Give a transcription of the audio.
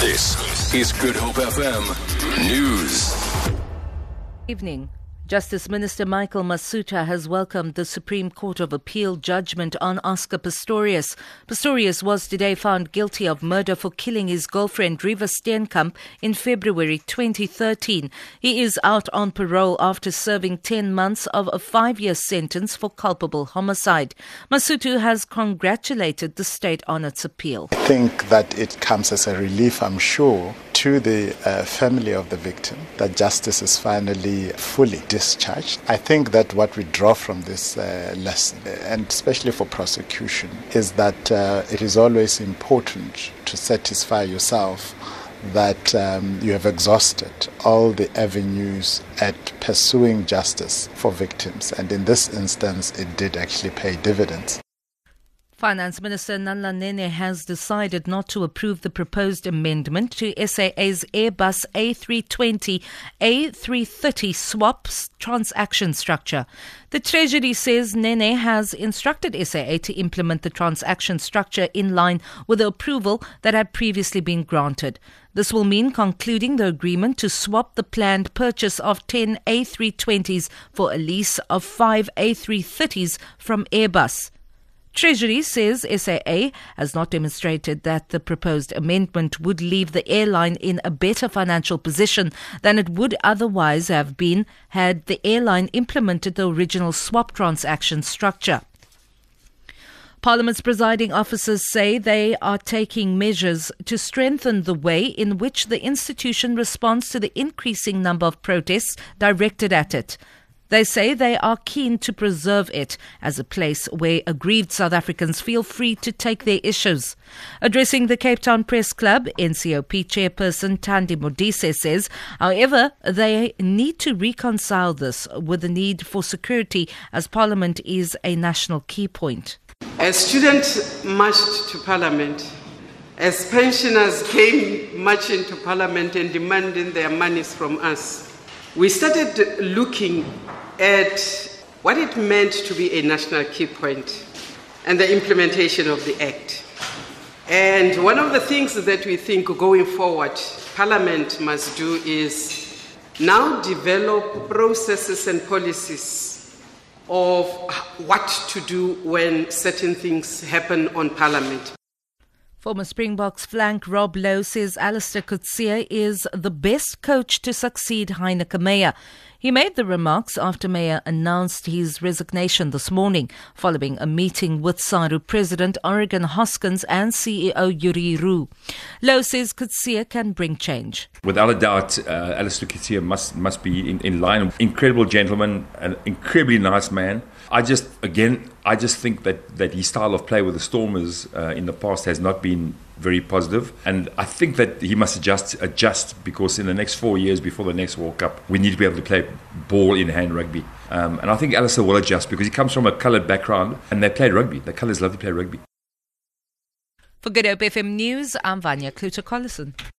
This is Good Hope FM News. Evening. Justice Minister Michael Masutha has welcomed the Supreme Court of Appeal judgment on Oscar Pistorius. Pistorius was today found guilty of murder for killing his girlfriend Reeva Steenkamp in February 2013. He is out on parole after serving 10 months of a five-year sentence for culpable homicide. Masutha has congratulated the state on its appeal. I think that it comes as a relief, I'm sure, to the uh, family of the victim that justice is finally fully discharged. I think that what we draw from this uh, lesson, and especially for prosecution, is that uh, it is always important to satisfy yourself that um, you have exhausted all the avenues at pursuing justice for victims. And in this instance, it did actually pay dividends. Finance Minister Nhlanhla Nene has decided not to approve the proposed amendment to SAA's Airbus A320 A330 swaps transaction structure. The Treasury says Nene has instructed SAA to implement the transaction structure in line with the approval that had previously been granted. This will mean concluding the agreement to swap the planned purchase of 10 A320s for a lease of 5 A330s from Airbus. Treasury says SAA has not demonstrated that the proposed amendment would leave the airline in a better financial position than it would otherwise have been had the airline implemented the original swap transaction structure. Parliament's presiding officers say they are taking measures to strengthen the way in which the institution responds to the increasing number of protests directed at it. They say they are keen to preserve it as a place where aggrieved South Africans feel free to take their issues. Addressing the Cape Town Press Club, NCOP chairperson Thandi Modise says, however, they need to reconcile this with the need for security as Parliament is a national key point. As students marched to Parliament, as pensioners came marching to Parliament and demanding their monies from us, we started looking at what it meant to be a national key point and the implementation of the Act. And one of the things that we think going forward, Parliament must do is now develop processes and policies of what to do when certain things happen on Parliament. Former Springboks flank Rob Louw says Allister Coetzee is the best coach to succeed Heyneke Meyer. He made the remarks after Meyer announced his resignation this morning following a meeting with SARU President Oregan Hoskins and CEO Jurie Roux. Louw says Coetzee can bring change. Without a doubt, uh, Allister Coetzee must, must be in, in line. Incredible gentleman, an incredibly nice man. I just, again, I just think that, that his style of play with the Stormers uh, in the past has not been very positive, and I think that he must adjust adjust because in the next four years before the next World Cup, we need to be able to play ball in hand rugby. Um, and I think Allister will adjust because he comes from a coloured background, and they played rugby. The colours love to play rugby. For Good Hope FM News, I'm Vanya Kluter-Collison.